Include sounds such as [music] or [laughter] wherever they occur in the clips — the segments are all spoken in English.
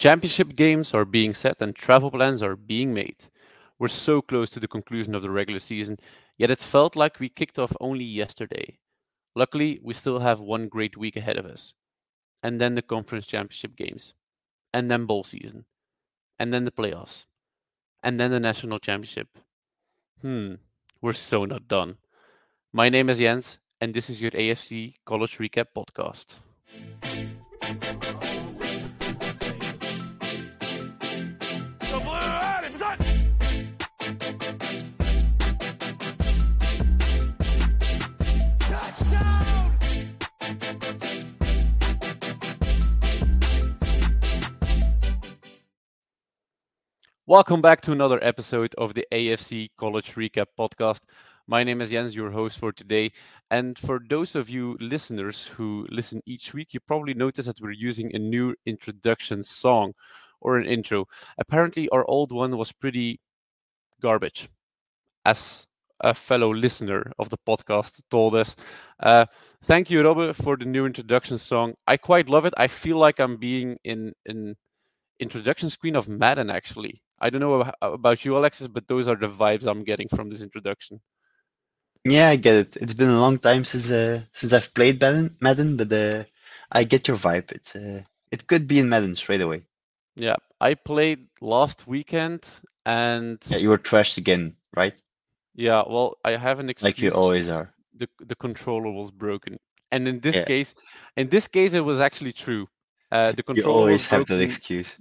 Championship games are being set and travel plans are being made. We're so close to the conclusion of the regular season, yet it felt like we kicked off only yesterday. Luckily, we still have one great week ahead of us. And then the conference championship games. And then bowl season. And then the playoffs. And then the national championship. Hmm, we're so not done. My name is Jens, and this is your AFC College Recap podcast. Welcome back to another episode of the AFC College Recap podcast. My name is Jens, your host for today. And for those of you listeners who listen each week, you probably notice that we're using a new introduction song or an intro. Apparently, our old one was pretty garbage, as a fellow listener of the podcast told us. Uh, thank you, Robbe, for the new introduction song. I quite love it. I feel like I'm being in an introduction screen of Madden, actually. I don't know about you, Alexis, but those are the vibes I'm getting from this introduction. Yeah, I get it. It's been a long time since uh, since I've played Madden, Madden but uh, I get your vibe. It's uh, it could be in Madden straight away. Yeah, I played last weekend and yeah, you were trashed again, right? Yeah, well, I have an excuse. Like you always are. The the controller was broken, and in this yeah. case, in this case, it was actually true. Uh, the controller. You always have that excuse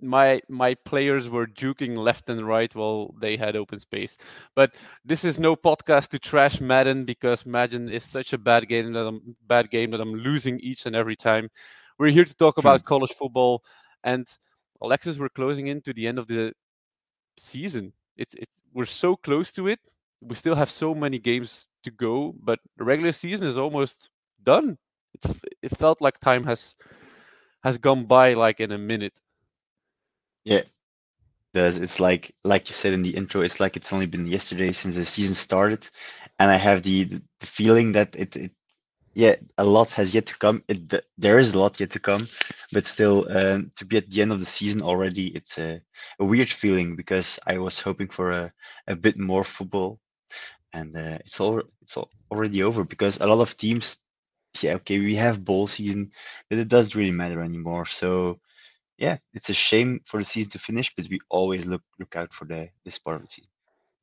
my my players were juking left and right while they had open space. But this is no podcast to trash Madden because Madden is such a bad game that I'm bad game that I'm losing each and every time. We're here to talk hmm. about college football and Alexis, we're closing into the end of the season. It's it's we're so close to it. We still have so many games to go, but the regular season is almost done. It, it felt like time has has gone by like in a minute. Yeah, does. It's like like you said in the intro, it's like it's only been yesterday since the season started, and I have the, the feeling that it, it yeah, a lot has yet to come. It, there is a lot yet to come, but still, um, to be at the end of the season already, it's a, a weird feeling because I was hoping for a, a bit more football, and uh, it's all it's all already over because a lot of teams, yeah, okay, we have bowl season, but it doesn't really matter anymore. So yeah, it's a shame for the season to finish, but we always look look out for the this part of the season.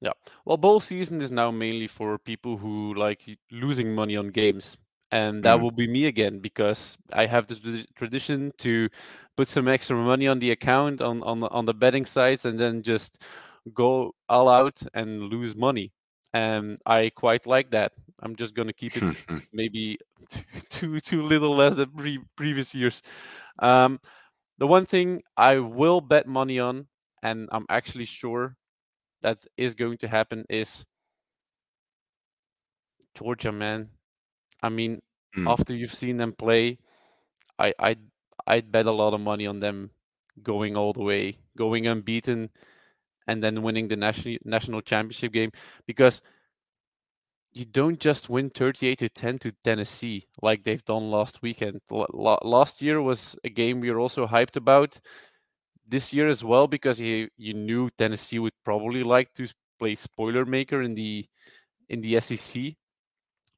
Yeah. Well, bowl season is now mainly for people who like losing money on games. And that mm. will be me again because I have the tradition to put some extra money on the account on on on the betting sites and then just go all out and lose money. And I quite like that. I'm just gonna keep it [laughs] maybe [laughs] too too little less than pre- previous years. Um, the one thing I will bet money on, and I'm actually sure that is going to happen, is Georgia, man. I mean, mm. after you've seen them play, I I I'd bet a lot of money on them going all the way, going unbeaten, and then winning the national national championship game because you don't just win 38 to 10 to Tennessee like they've done last weekend. L- last year was a game we were also hyped about. This year as well because you you knew Tennessee would probably like to play spoiler maker in the in the SEC.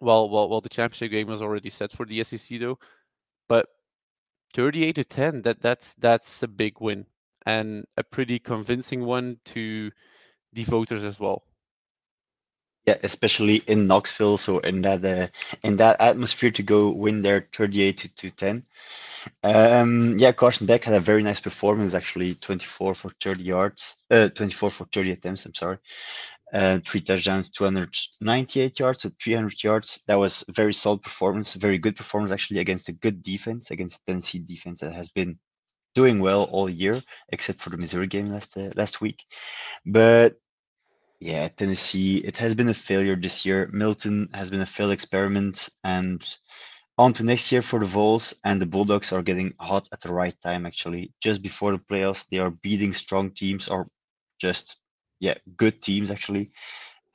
Well, well, well, the championship game was already set for the SEC though. But 38 to 10, that that's that's a big win and a pretty convincing one to the voters as well. Yeah, especially in Knoxville, so in that uh, in that atmosphere to go win there 38 to, to 10. Um, yeah, Carson Beck had a very nice performance, actually 24 for 30 yards, uh, 24 for 30 attempts. I'm sorry, uh, three touchdowns, 298 yards, so 300 yards. That was very solid performance, very good performance actually against a good defense, against Tennessee defense that has been doing well all year, except for the Missouri game last uh, last week. But yeah, Tennessee, it has been a failure this year. Milton has been a failed experiment, and on to next year for the Vols. And the Bulldogs are getting hot at the right time, actually. Just before the playoffs, they are beating strong teams or just, yeah, good teams, actually.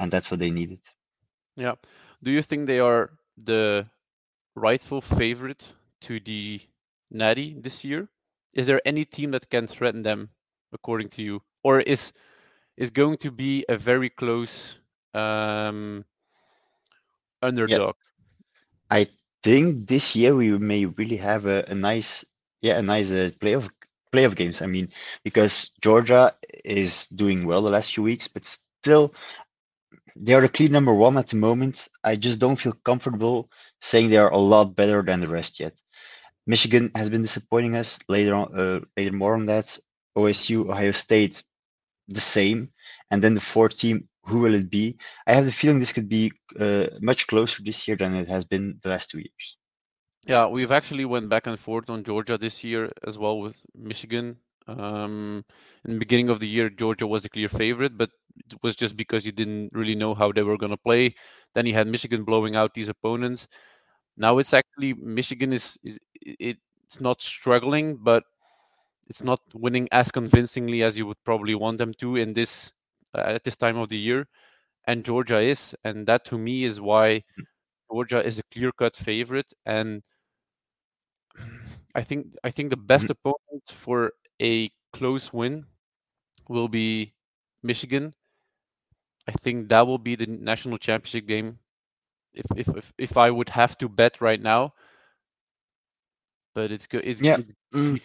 And that's what they needed. Yeah. Do you think they are the rightful favorite to the Natty this year? is there any team that can threaten them, according to you, or is is going to be a very close um, underdog? Yeah. I think this year we may really have a, a nice, yeah, a nice uh, playoff playoff games. I mean, because Georgia is doing well the last few weeks, but still, they are a clear number one at the moment. I just don't feel comfortable saying they are a lot better than the rest yet. Michigan has been disappointing us. Later on, uh, later more on that. OSU, Ohio State, the same. And then the fourth team, who will it be? I have the feeling this could be uh, much closer this year than it has been the last two years. Yeah, we've actually went back and forth on Georgia this year as well with Michigan. Um, in the beginning of the year, Georgia was the clear favorite, but it was just because you didn't really know how they were going to play. Then you had Michigan blowing out these opponents. Now it's actually Michigan is, is it's not struggling, but it's not winning as convincingly as you would probably want them to in this uh, at this time of the year, and Georgia is, and that to me is why Georgia is a clear-cut favorite. And I think I think the best mm-hmm. opponent for a close win will be Michigan. I think that will be the national championship game. If if if, if I would have to bet right now, but it's good. It's, yeah. It's, mm.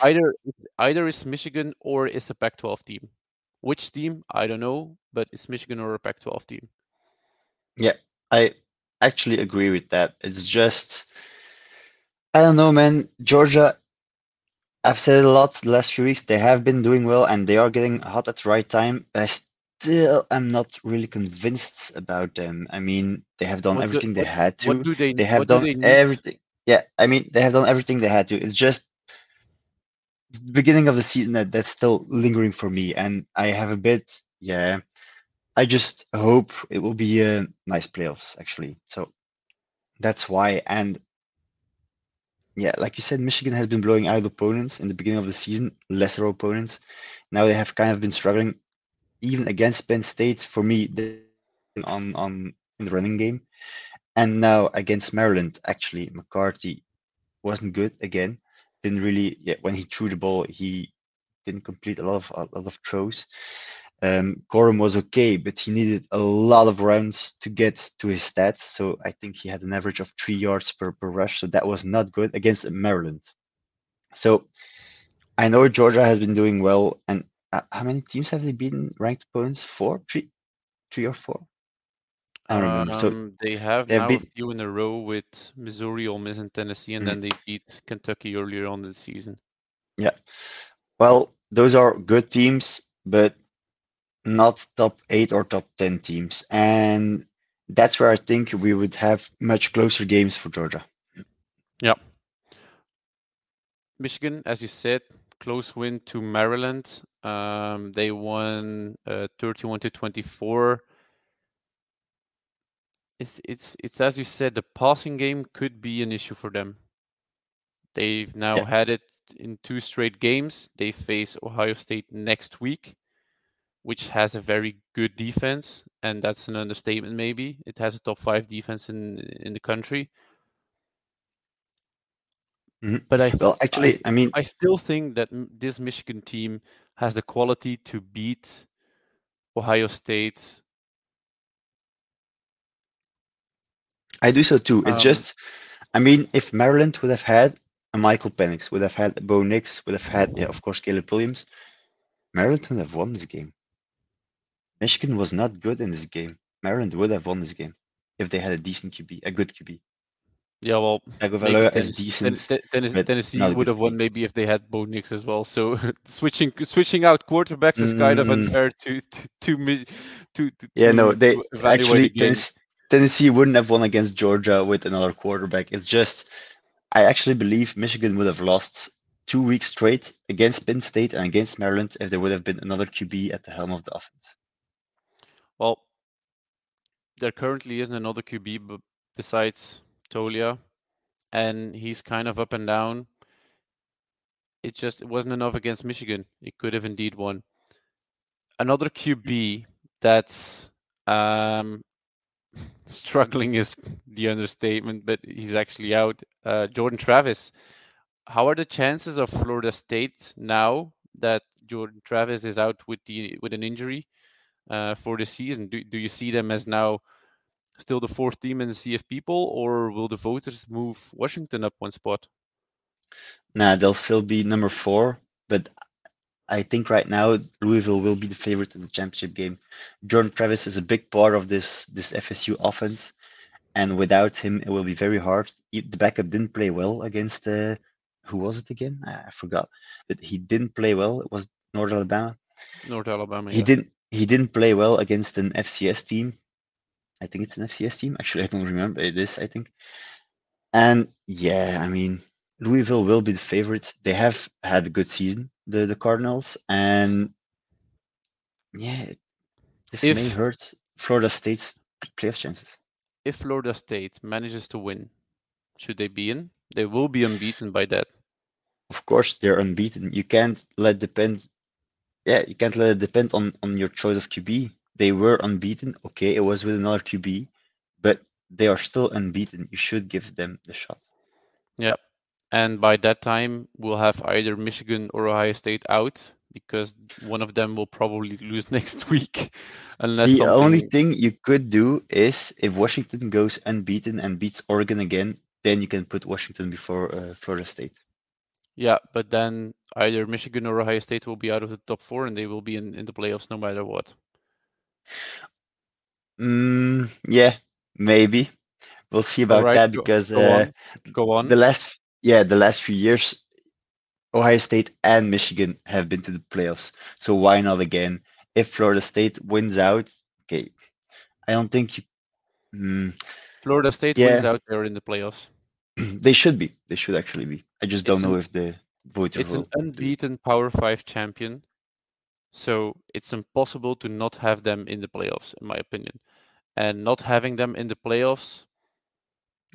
Either either is Michigan or is a Pac-12 team. Which team? I don't know, but it's Michigan or a Pac-12 team. Yeah, I actually agree with that. It's just I don't know, man. Georgia I've said a lot the last few weeks. They have been doing well and they are getting hot at the right time. I still am not really convinced about them. I mean, they have done what everything do, they had to. What do they, they have done they everything. Yeah, I mean, they have done everything they had to. It's just beginning of the season that that's still lingering for me, and I have a bit, yeah. I just hope it will be a nice playoffs, actually. So that's why. And yeah, like you said, Michigan has been blowing out opponents in the beginning of the season, lesser opponents. Now they have kind of been struggling, even against Penn State. For me, on on in the running game, and now against Maryland, actually McCarthy wasn't good again. Didn't really. Yeah, when he threw the ball, he didn't complete a lot of a lot of throws. Um, Corum was okay, but he needed a lot of rounds to get to his stats. So I think he had an average of three yards per, per rush. So that was not good against Maryland. So I know Georgia has been doing well. And uh, how many teams have they been ranked opponents? Four, three, three or four? I don't remember. So um, they have now been... a few in a row with Missouri, Ole Miss, and Tennessee, and mm-hmm. then they beat Kentucky earlier on the season. Yeah. Well, those are good teams, but not top eight or top 10 teams. And that's where I think we would have much closer games for Georgia. Yeah. Michigan, as you said, close win to Maryland. Um, they won uh, 31 to 24. It's, it's, it's as you said, the passing game could be an issue for them. They've now yeah. had it in two straight games. They face Ohio State next week which has a very good defense, and that's an understatement. Maybe it has a top five defense in in the country. Mm-hmm. But I th- well, actually, I, I, mean, I still think that this Michigan team has the quality to beat Ohio State. I do so too. It's um, just, I mean, if Maryland would have had a Michael Penix, would have had Bo Nix, would have had, yeah, of course, Caleb Williams, Maryland would have won this game. Michigan was not good in this game. Maryland would have won this game if they had a decent QB, a good QB. Yeah, well, Tagovailoa is decent. Tennessee, Tennessee would have won maybe if they had Bo Nix as well. So [laughs] switching switching out quarterbacks is kind of mm. unfair to to to, to, to yeah. No, they actually Tennessee, Tennessee wouldn't have won against Georgia with another quarterback. It's just I actually believe Michigan would have lost two weeks straight against Penn State and against Maryland if there would have been another QB at the helm of the offense. Well, there currently isn't another QB besides Taulia, and he's kind of up and down. It just it wasn't enough against Michigan. It could have indeed won. Another QB that's um, struggling is the understatement, but he's actually out. Uh, Jordan Travis. how are the chances of Florida State now that Jordan Travis is out with the with an injury uh, for the season? Do do you see them as now still the fourth team in the CFP poll, or will the voters move Washington up one spot? Nah, they'll still be number four, but I think right now Louisville will be the favorite in the championship game. Jordan Travis is a big part of this this FSU offense, and without him, it will be very hard. The backup didn't play well against uh, who was it again? I forgot, but he didn't play well. It was North Alabama. North Alabama. He yeah. didn't. He didn't play well against an FCS team. I think it's an FCS team. Actually, I don't remember. It is, I think. And yeah, I mean, Louisville will be the favorites. They have had a good season, the the Cardinals, and yeah, this If- may hurt Florida State's playoff chances. If Florida State manages to win, should they be in? They will be unbeaten by that. Of course, they're unbeaten. You can't let depend. Yeah, you can't let it depend on on your choice of QB. They were unbeaten. Okay, it was with another QB, but they are still unbeaten. You should give them the shot. And by that time, we'll have either Michigan or Ohio State out because one of them will probably [laughs] lose next [laughs] week, unless the something. only thing you could do is if Washington goes unbeaten and beats Oregon again, then you can put Washington before uh, Florida State. Yeah, but then either Michigan or Ohio State will be out of the top four, and they will be in, in the playoffs no matter what. Mm, yeah, maybe. We'll see about Alright, that go- because go uh, on. Go on. the last yeah the last few years, Ohio State and Michigan have been to the playoffs. So why not again? If Florida State wins out, okay, I don't think you, mm, Florida State yeah. wins out there in the playoffs. [clears throat] they should be. They should actually be. I just don't It's know an- if the voters It's an unbeaten Power Five champion, so it's impossible to not have them in the playoffs, in my opinion. And not having them in the playoffs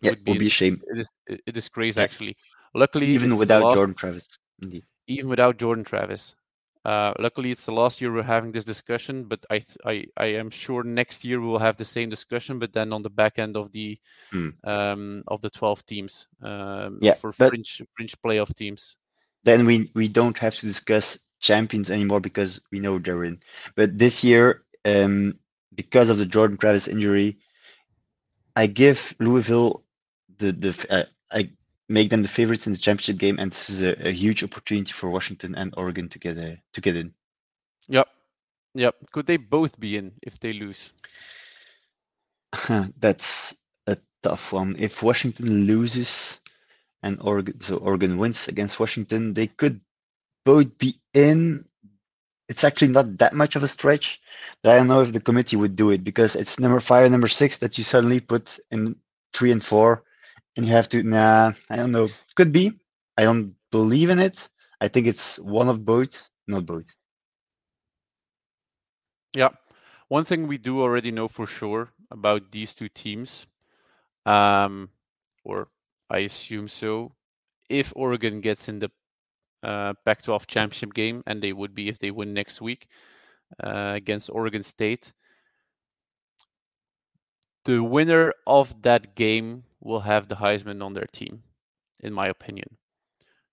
Yeah, would it will be a shame, It is a disgrace, Yeah. actually. Luckily, even without last- Jordan Travis. Indeed. even without Jordan Travis. Uh, luckily, it's the last year we're having this discussion, but I, th- I, I am sure next year we will have the same discussion, but then on the back end of the, Hmm. um, of the twelve teams, um, Yeah, for fringe fringe playoff teams. then we we don't have to discuss champions anymore because we know they're in. But this year, um, because of the Jordan Travis injury, I give Louisville the the uh, I make them the favorites in the championship game, and this is a, a huge opportunity for Washington and Oregon to get a, to get in. Yep, yep. Could they both be in if they lose? [laughs] That's a tough one. If Washington loses and Oregon, so Oregon wins against Washington, they could both be in. It's actually not that much of a stretch. But I don't know if the committee would do it because it's number five and number six that you suddenly put in three and four, and you have to. Nah, I don't know. Could be. I don't believe in it. I think it's one of both, not both. Yeah. One thing we do already know for sure about these two teams, um, or I assume so, if Oregon gets in the uh, Pac-12 championship game, and they would be if they win next week uh, against Oregon State, the winner of that game will have the Heisman on their team, in my opinion,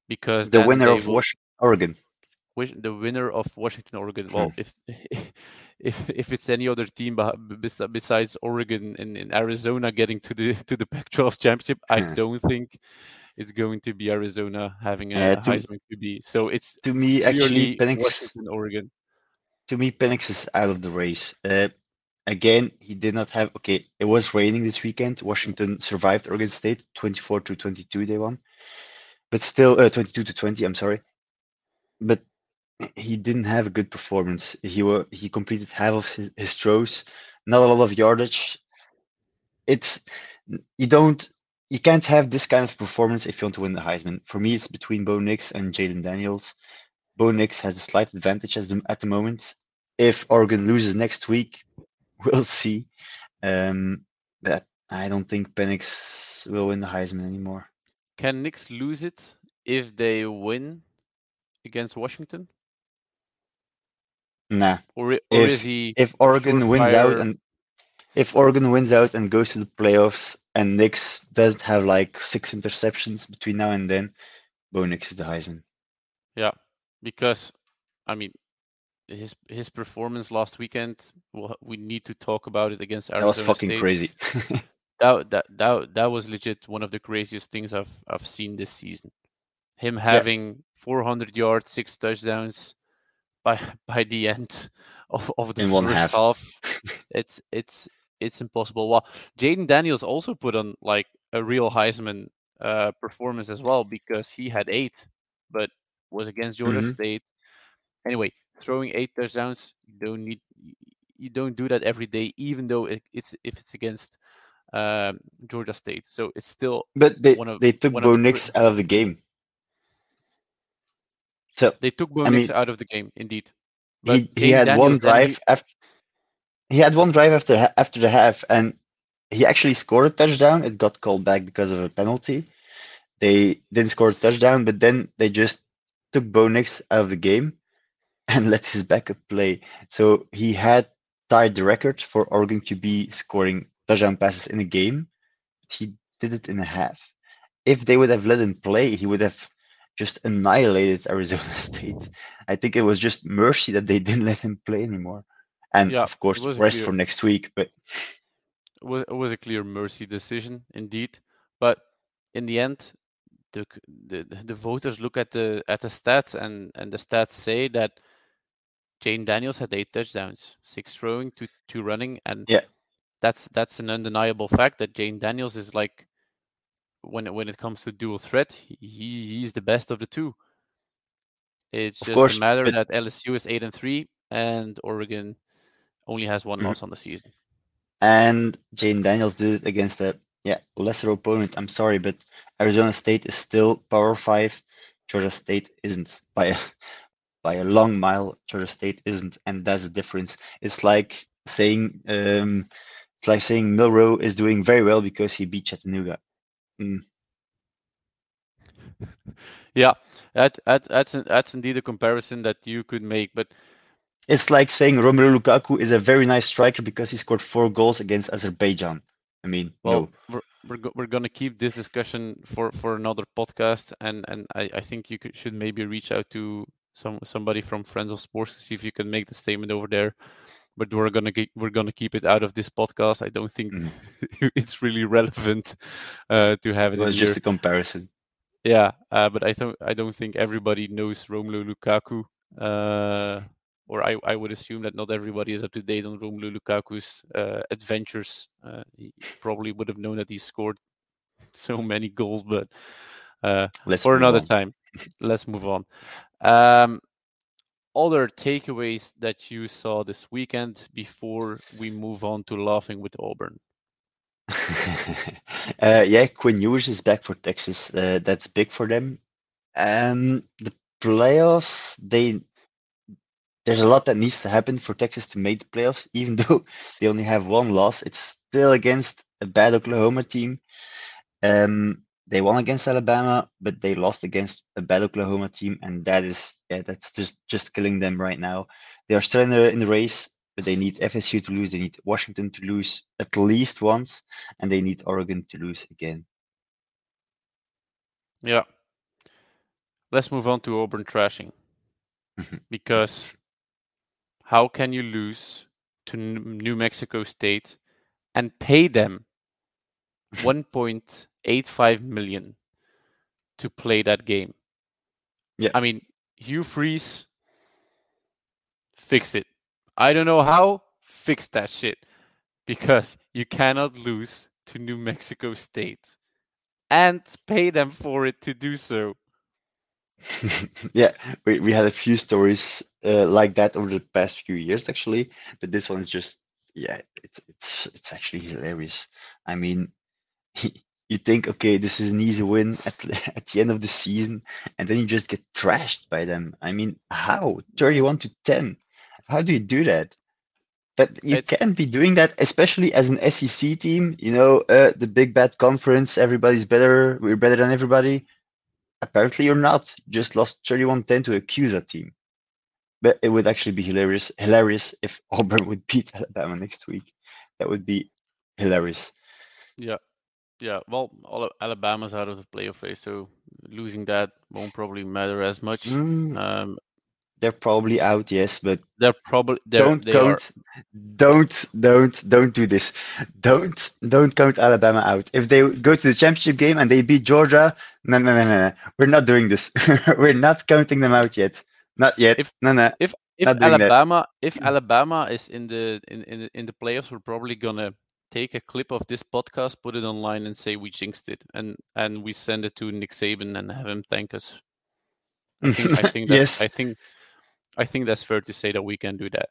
because The winner of will- Wash- Oregon. The winner of Washington Oregon. Well, Hmm. if [laughs] if if it's any other team besides Oregon and, and Arizona getting to the to the [laughs] Pac-12 championship, I Hmm. don't think it's going to be Arizona having a Yeah, to- Heisman QB. So it's To me, actually, Penix. Washington Oregon. to me, Penix is out of the race. Uh, again, he did not have. Okay, it was raining this weekend. Washington survived Oregon State, twenty-four to twenty-two. They won, but still, uh, twenty-two to twenty. I'm sorry, but he didn't have a good performance. He were he completed half of his, his throws, not a lot of yardage. It's you don't you can't have this kind of performance if you want to win the Heisman. For me, it's between Bo Nix and Jayden Daniels. Bo Nix has a slight advantage the, at the moment. If Oregon loses next week, we'll see. Um, but I don't think Penix will win the Heisman anymore. Can Nix lose it if they win against Washington, Nah. or or is he? If Oregon wins out and if Oregon wins out and goes to the playoffs and Nix doesn't have like six interceptions between now and then, Bo Nix is the Heisman. Yeah, because I mean, his his performance last weekend. Well, we need to talk about it against Arizona That was fucking State. crazy. [laughs] that that that that was legit one of the craziest things I've I've seen this season. Him having yeah. 400 yards, six touchdowns by [laughs] by the end of, of the In first half. half. [laughs] it's it's it's impossible. Well, Jayden Daniels also put on like a real Heisman uh, performance as well because he had eight, but was against Georgia Mhm. State. Anyway, throwing eight touchdowns, you don't need you don't do that every day, even though it, it's if it's against um, Georgia State. So it's still But they, One of- they took one of Bo the out of the game. So they took Bo I Nix mean, out of the game, indeed. he, But he Jayden had one Daniels then drive re- after he had one drive after after the half, and he actually scored a touchdown. It got called back because of a penalty. They didn't score a touchdown, but then they just took Bo Nix out of the game [laughs] and let his backup play. So he had tied the record for Oregon QB scoring touchdown passes in a game. He did it in a half. If they would have let him play, he would have just annihilated [laughs] Arizona State. I think it was just mercy that they [laughs] didn't let him play anymore. And Yeah, of course, it was a rest clear- for next week. But it was, it was a clear mercy decision indeed but in the end the, the the voters look at the at the stats and and the stats say that Jayden Daniels had eight touchdowns six throwing two two running and Yeah. that's that's an undeniable fact that Jayden Daniels is like when it, when it comes to dual threat he he's the best of the two it's Of just course, a matter but- that LSU is 8 and 3 and Oregon only has one Mhm. loss on the season and Jayden Daniels did it against a yeah lesser opponent. I'm sorry, but Arizona State is still Power Five. Georgia State isn't by a by a long mile. Georgia State isn't, and that's the difference. It's like saying um, it's like saying Milroe is doing very well because he beat Chattanooga. [laughs] Yeah, that, that that's that's indeed a comparison that you could make. But It's like saying Romelu Lukaku is a very nice striker because he scored four goals against Azerbaijan. I mean, well, no. we're we're, we're gonna keep this discussion for for another podcast, and and I, I think you could, should maybe reach out to some somebody from Friends of Sports to see if you can make the statement over there. But we're gonna get, we're gonna keep it out of this podcast. I don't think Mhm. [laughs] it's really relevant uh, to have it, It here. just a comparison. Yeah, uh, but I don't I don't think everybody knows Romelu Lukaku. Uh, or I, I would assume that not everybody is up to date on Romelu Lukaku's uh, adventures. Uh, he probably would have known that he scored [laughs] so many goals, but uh, Let's for another on. time, [laughs] let's move on. Um, other takeaways that you saw this weekend before we move on to laughing with Auburn. [laughs] uh, yeah, Quinn Ewers is back for Texas. Uh, that's big for them. Um, the playoffs, they there's a lot that needs to happen for Texas to make the playoffs. [laughs] Even though they only have one loss, it's still against a bad Oklahoma team. Um, they won against Alabama, but they lost against a bad Oklahoma team, and that is yeah, that's just just killing them right now. They are still in the in the race, but they need FSU to lose. They need Washington to lose at least once, and they need Oregon to lose again. Yeah. Let's move on to Auburn trashing. Mhm. because how can you lose to New Mexico State and pay them [laughs] 1.85 million to play that game? Yeah. I mean, Hugh Freeze, fix it. I don't know how, fix that shit. Because you cannot lose to New Mexico State and pay them for it to do so. [laughs] yeah, we, we had a few stories uh, like that over the past few years actually, but this one is just yeah, it's it's it's actually hilarious. I mean, [laughs] you think okay, this is an easy win at the, [laughs] at the end of the season, and then you just get trashed by them. I mean, how thirty-one to ten? How do you do that? But you It's- can't be doing that, especially as an SEC team. You know, uh, the big bad conference. Everybody's better. We're better than everybody apparently you're not. You just lost 31-10 to a CUSA team. But it would actually be hilarious hilarious if [laughs] Auburn would beat Alabama next week. That would be hilarious. Yeah, Yeah, well, Alabama's out of the playoff race, so losing that won't probably matter as much. Mm. Um, they're probably out, yes, but they're probably they're, don't count, don't don't don't do this. Don't don't count Alabama out. If they go to the championship game and they beat Georgia, no no no no, no. we're not doing this. [laughs] we're not counting them out yet. Not yet. If, no no. If if Alabama that. if Alabama is in the in, in in the playoffs, we're probably gonna take a clip of this podcast, put it online, and say we jinxed it, and and we send it to Nick Saban and have him thank us. I think, I think [laughs] yes. I think I think that's fair to say that we can do that.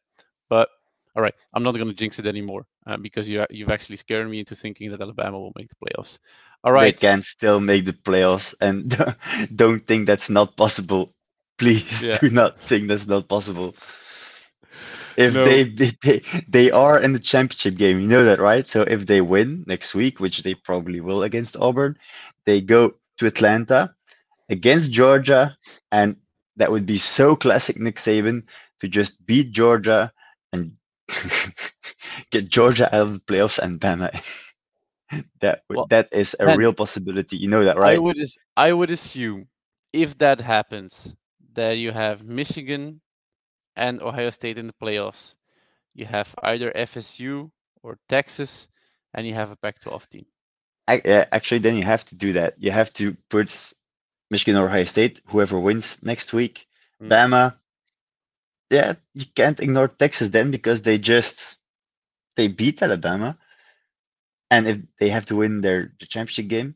But all right, I'm not going to jinx it anymore uh, because you you've actually scared me into thinking that Alabama will make the playoffs. All right, they can still make the playoffs, and [laughs] don't think that's not possible. Please yeah. do not think that's not possible. If no. they, [laughs] they they are in the championship game, you know that, right? So if they win next week, which they probably will against Auburn, they go to Atlanta against Georgia, and that would be so classic Nick Saban to just beat Georgia and [laughs] get Georgia out of the playoffs and Bama. [laughs] that well, that is a real possibility. You know that, right? I would I would assume if that happens, that you have Michigan and Ohio State in the playoffs. You have either FSU or Texas, and you have a Pac-12 team. I, uh, actually, then you have to do that. You have to put Michigan or Ohio State, whoever wins next week. Mm. Bama, yeah, you can't ignore Texas then because they just they beat Alabama, and if they have to win their the championship game,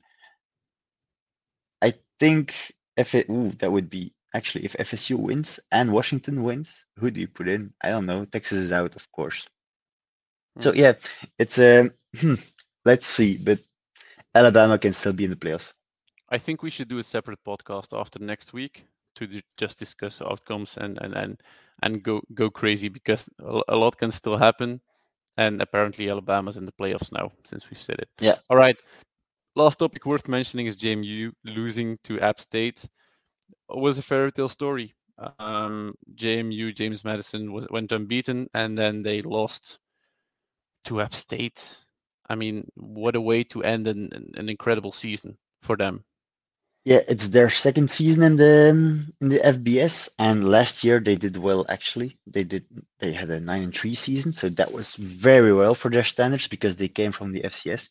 I think if it ooh, that would be actually if FSU wins and Washington wins, who do you put in? I don't know. Texas is out, of course. Mm. So yeah, it's um let's see, but Alabama can still be in the playoffs. I think we should do a separate podcast after next week to just discuss outcomes and and and and go go crazy because a lot can still happen. And apparently Alabama's in the playoffs now since we've said it. Yeah. All right. Last topic worth mentioning is JMU losing to App State. Was a fairy tale story. Um, JMU James Madison was went unbeaten and then they lost to App State. I mean, what a way to end an, an incredible season for them. Yeah, it's their second season in the in the FBS, and last year they did well. Actually, they did they had a nine and three season, so that was very well for their standards because they came from the FCS,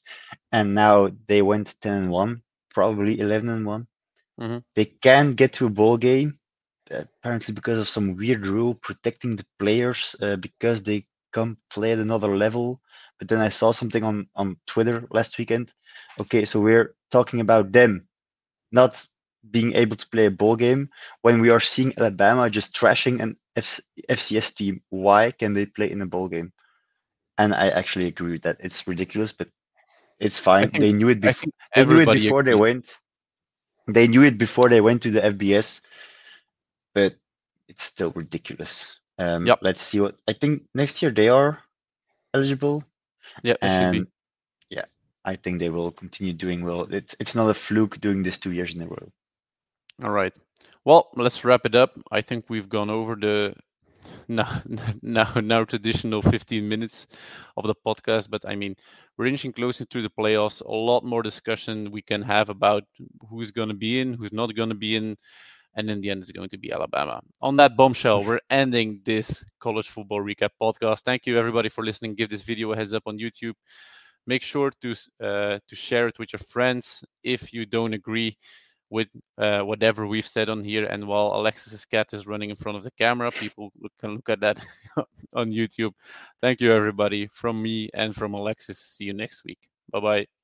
and now they went ten and one, probably eleven and one. Mm-hmm. They can't get to a bowl game, apparently because of some weird rule protecting the players uh, because they come play at another level. But then I saw something on on Twitter last weekend. Okay, so we're talking about them not being able to play a bowl game when we are seeing Alabama just trashing an F- FCS team. Why can they play in a bowl game? And I actually agree with that. It's ridiculous, but it's fine. Think, they knew it before. They knew it before agrees. they went. They knew it before they went to the FBS, but it's still ridiculous. Um, yep. Let's see what I think next year they are eligible. Yeah, and I think they will continue doing well. It's it's not a fluke doing this two years in a row. All right. Well, let's wrap it up. I think we've gone over the [laughs] now now now traditional 15 minutes of the podcast, but I mean we're inching closer to the playoffs. A lot more discussion we can have about who's going to be in, who's not going to be in, and in the end, it's going to be Alabama. On that bombshell, we're [laughs] ending this college football recap podcast. Thank you everybody for listening. Give this video a heads up on YouTube make sure to uh, to share it with your friends if you don't agree with uh, whatever we've said on here. And while Alexis's cat is running in front of the camera, people can look at that [laughs] on YouTube. Thank you, everybody, from me and from Alexis. See you next week. Bye bye.